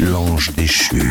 L'ange déchu.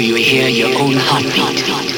you hear your own heartbeat?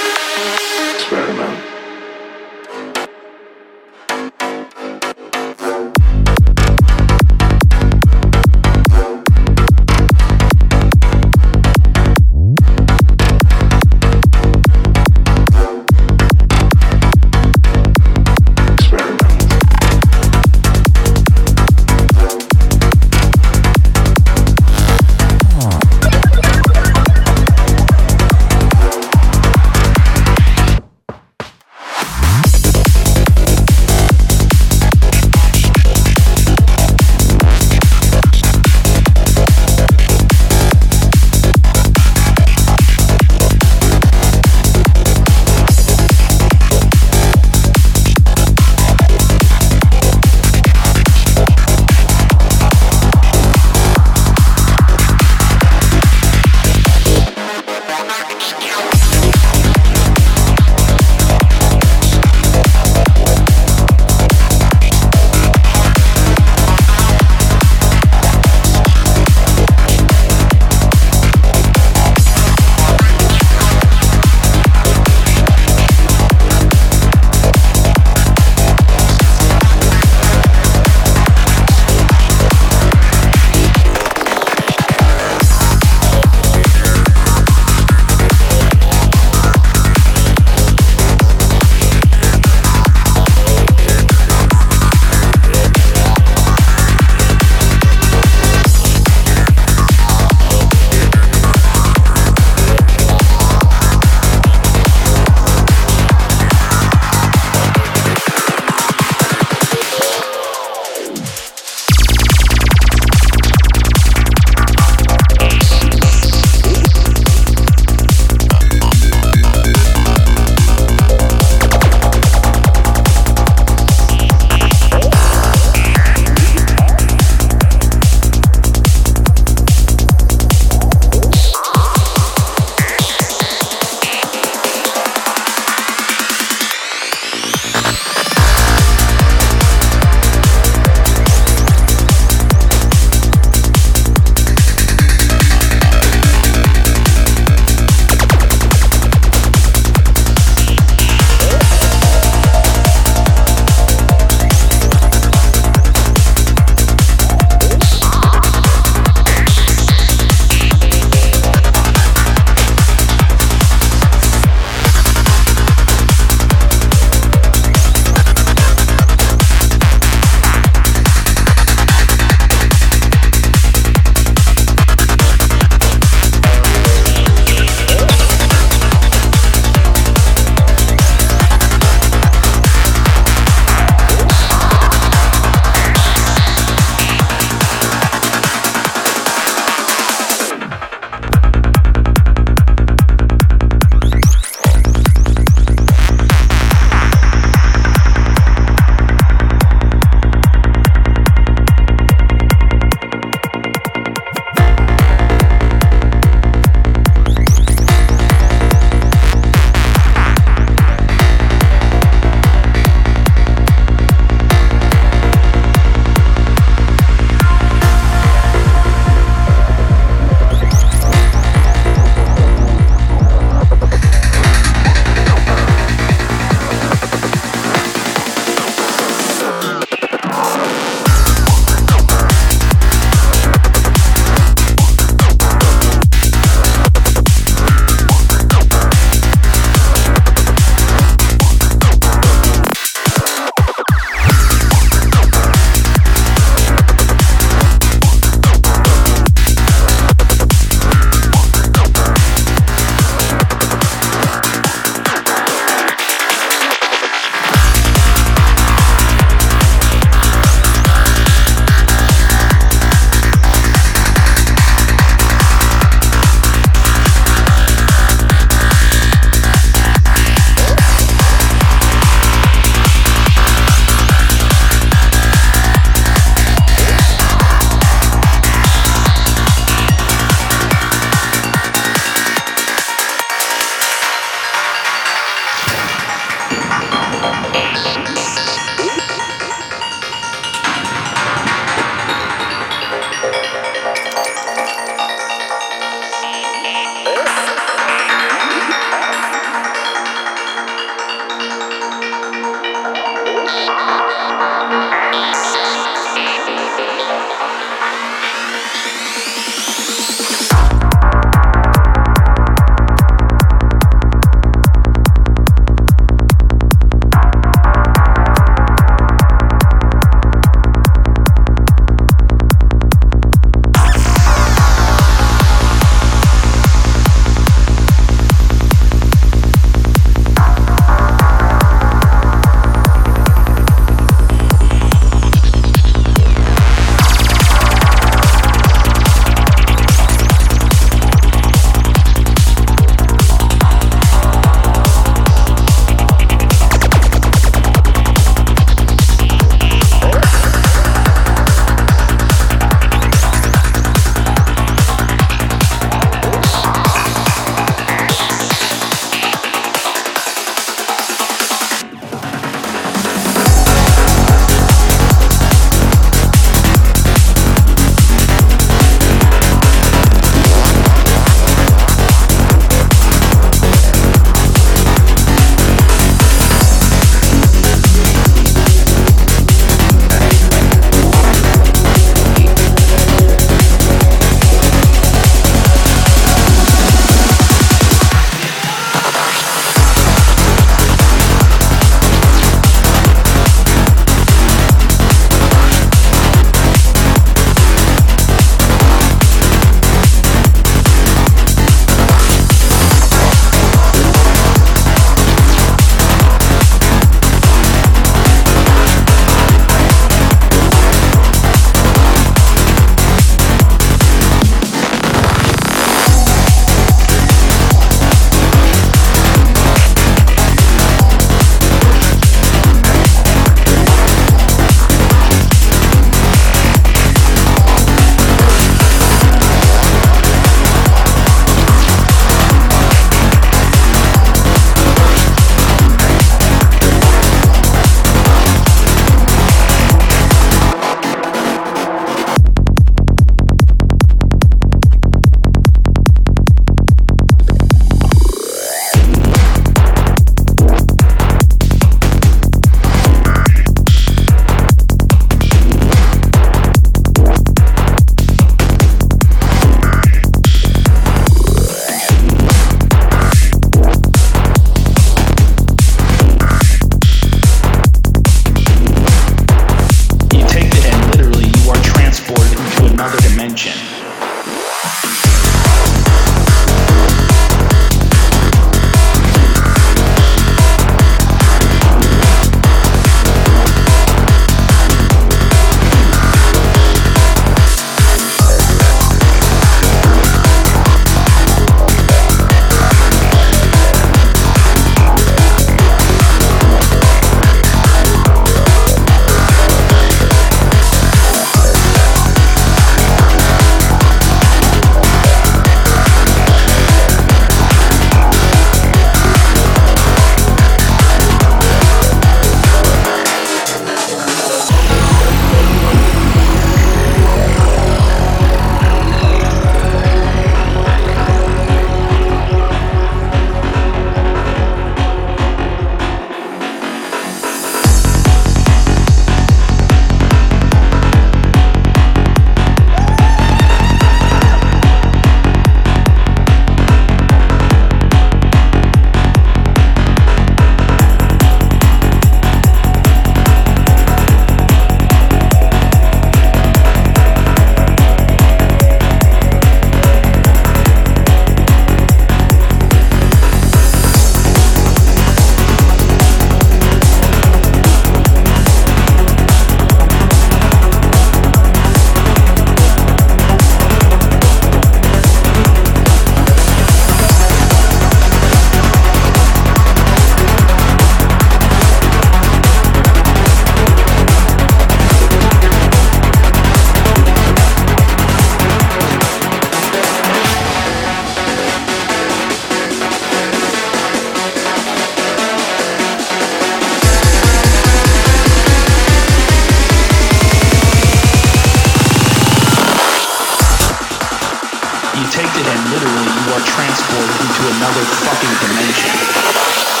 you take to him literally, you are transported into another fucking dimension.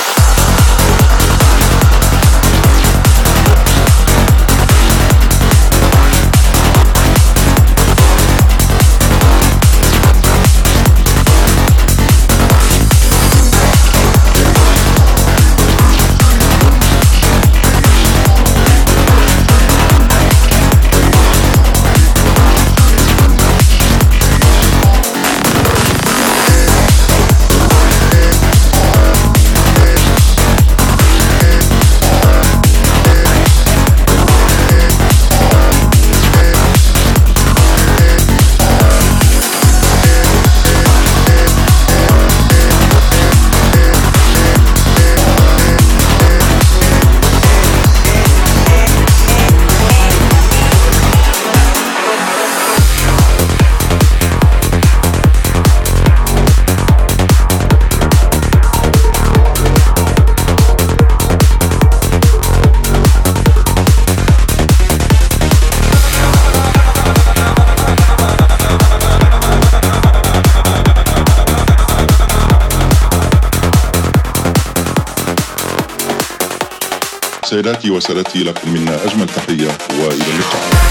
سيداتي وسادتي لكم منا أجمل تحية وإلى اللقاء.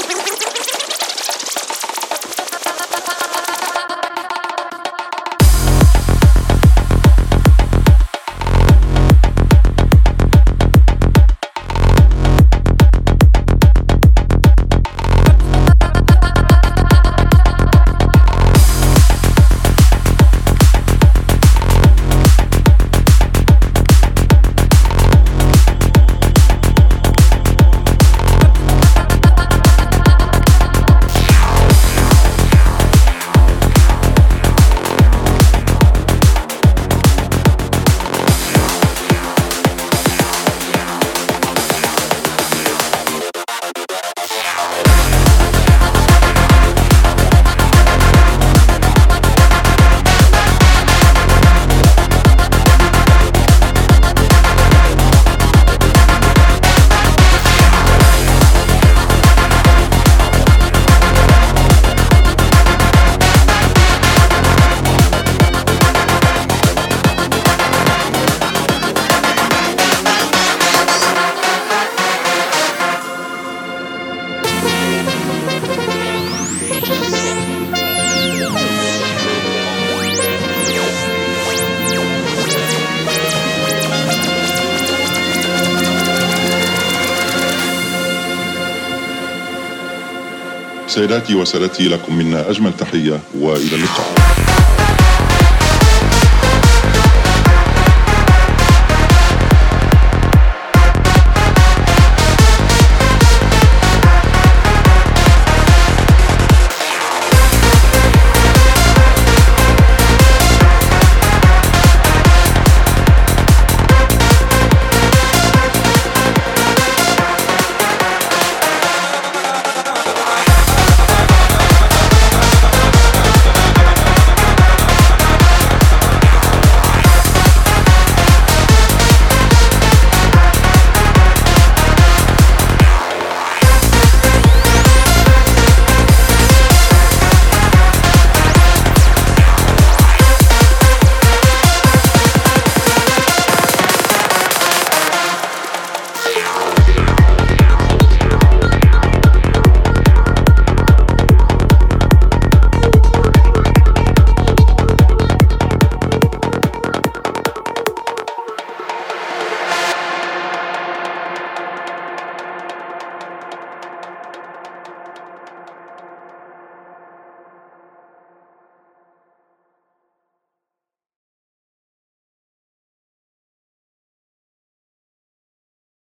سيداتي وسادتي لكم منا أجمل تحية وإلى اللقاء.